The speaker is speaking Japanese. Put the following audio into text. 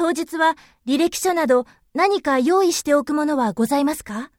当日は履歴書など何か用意しておくものはございますか？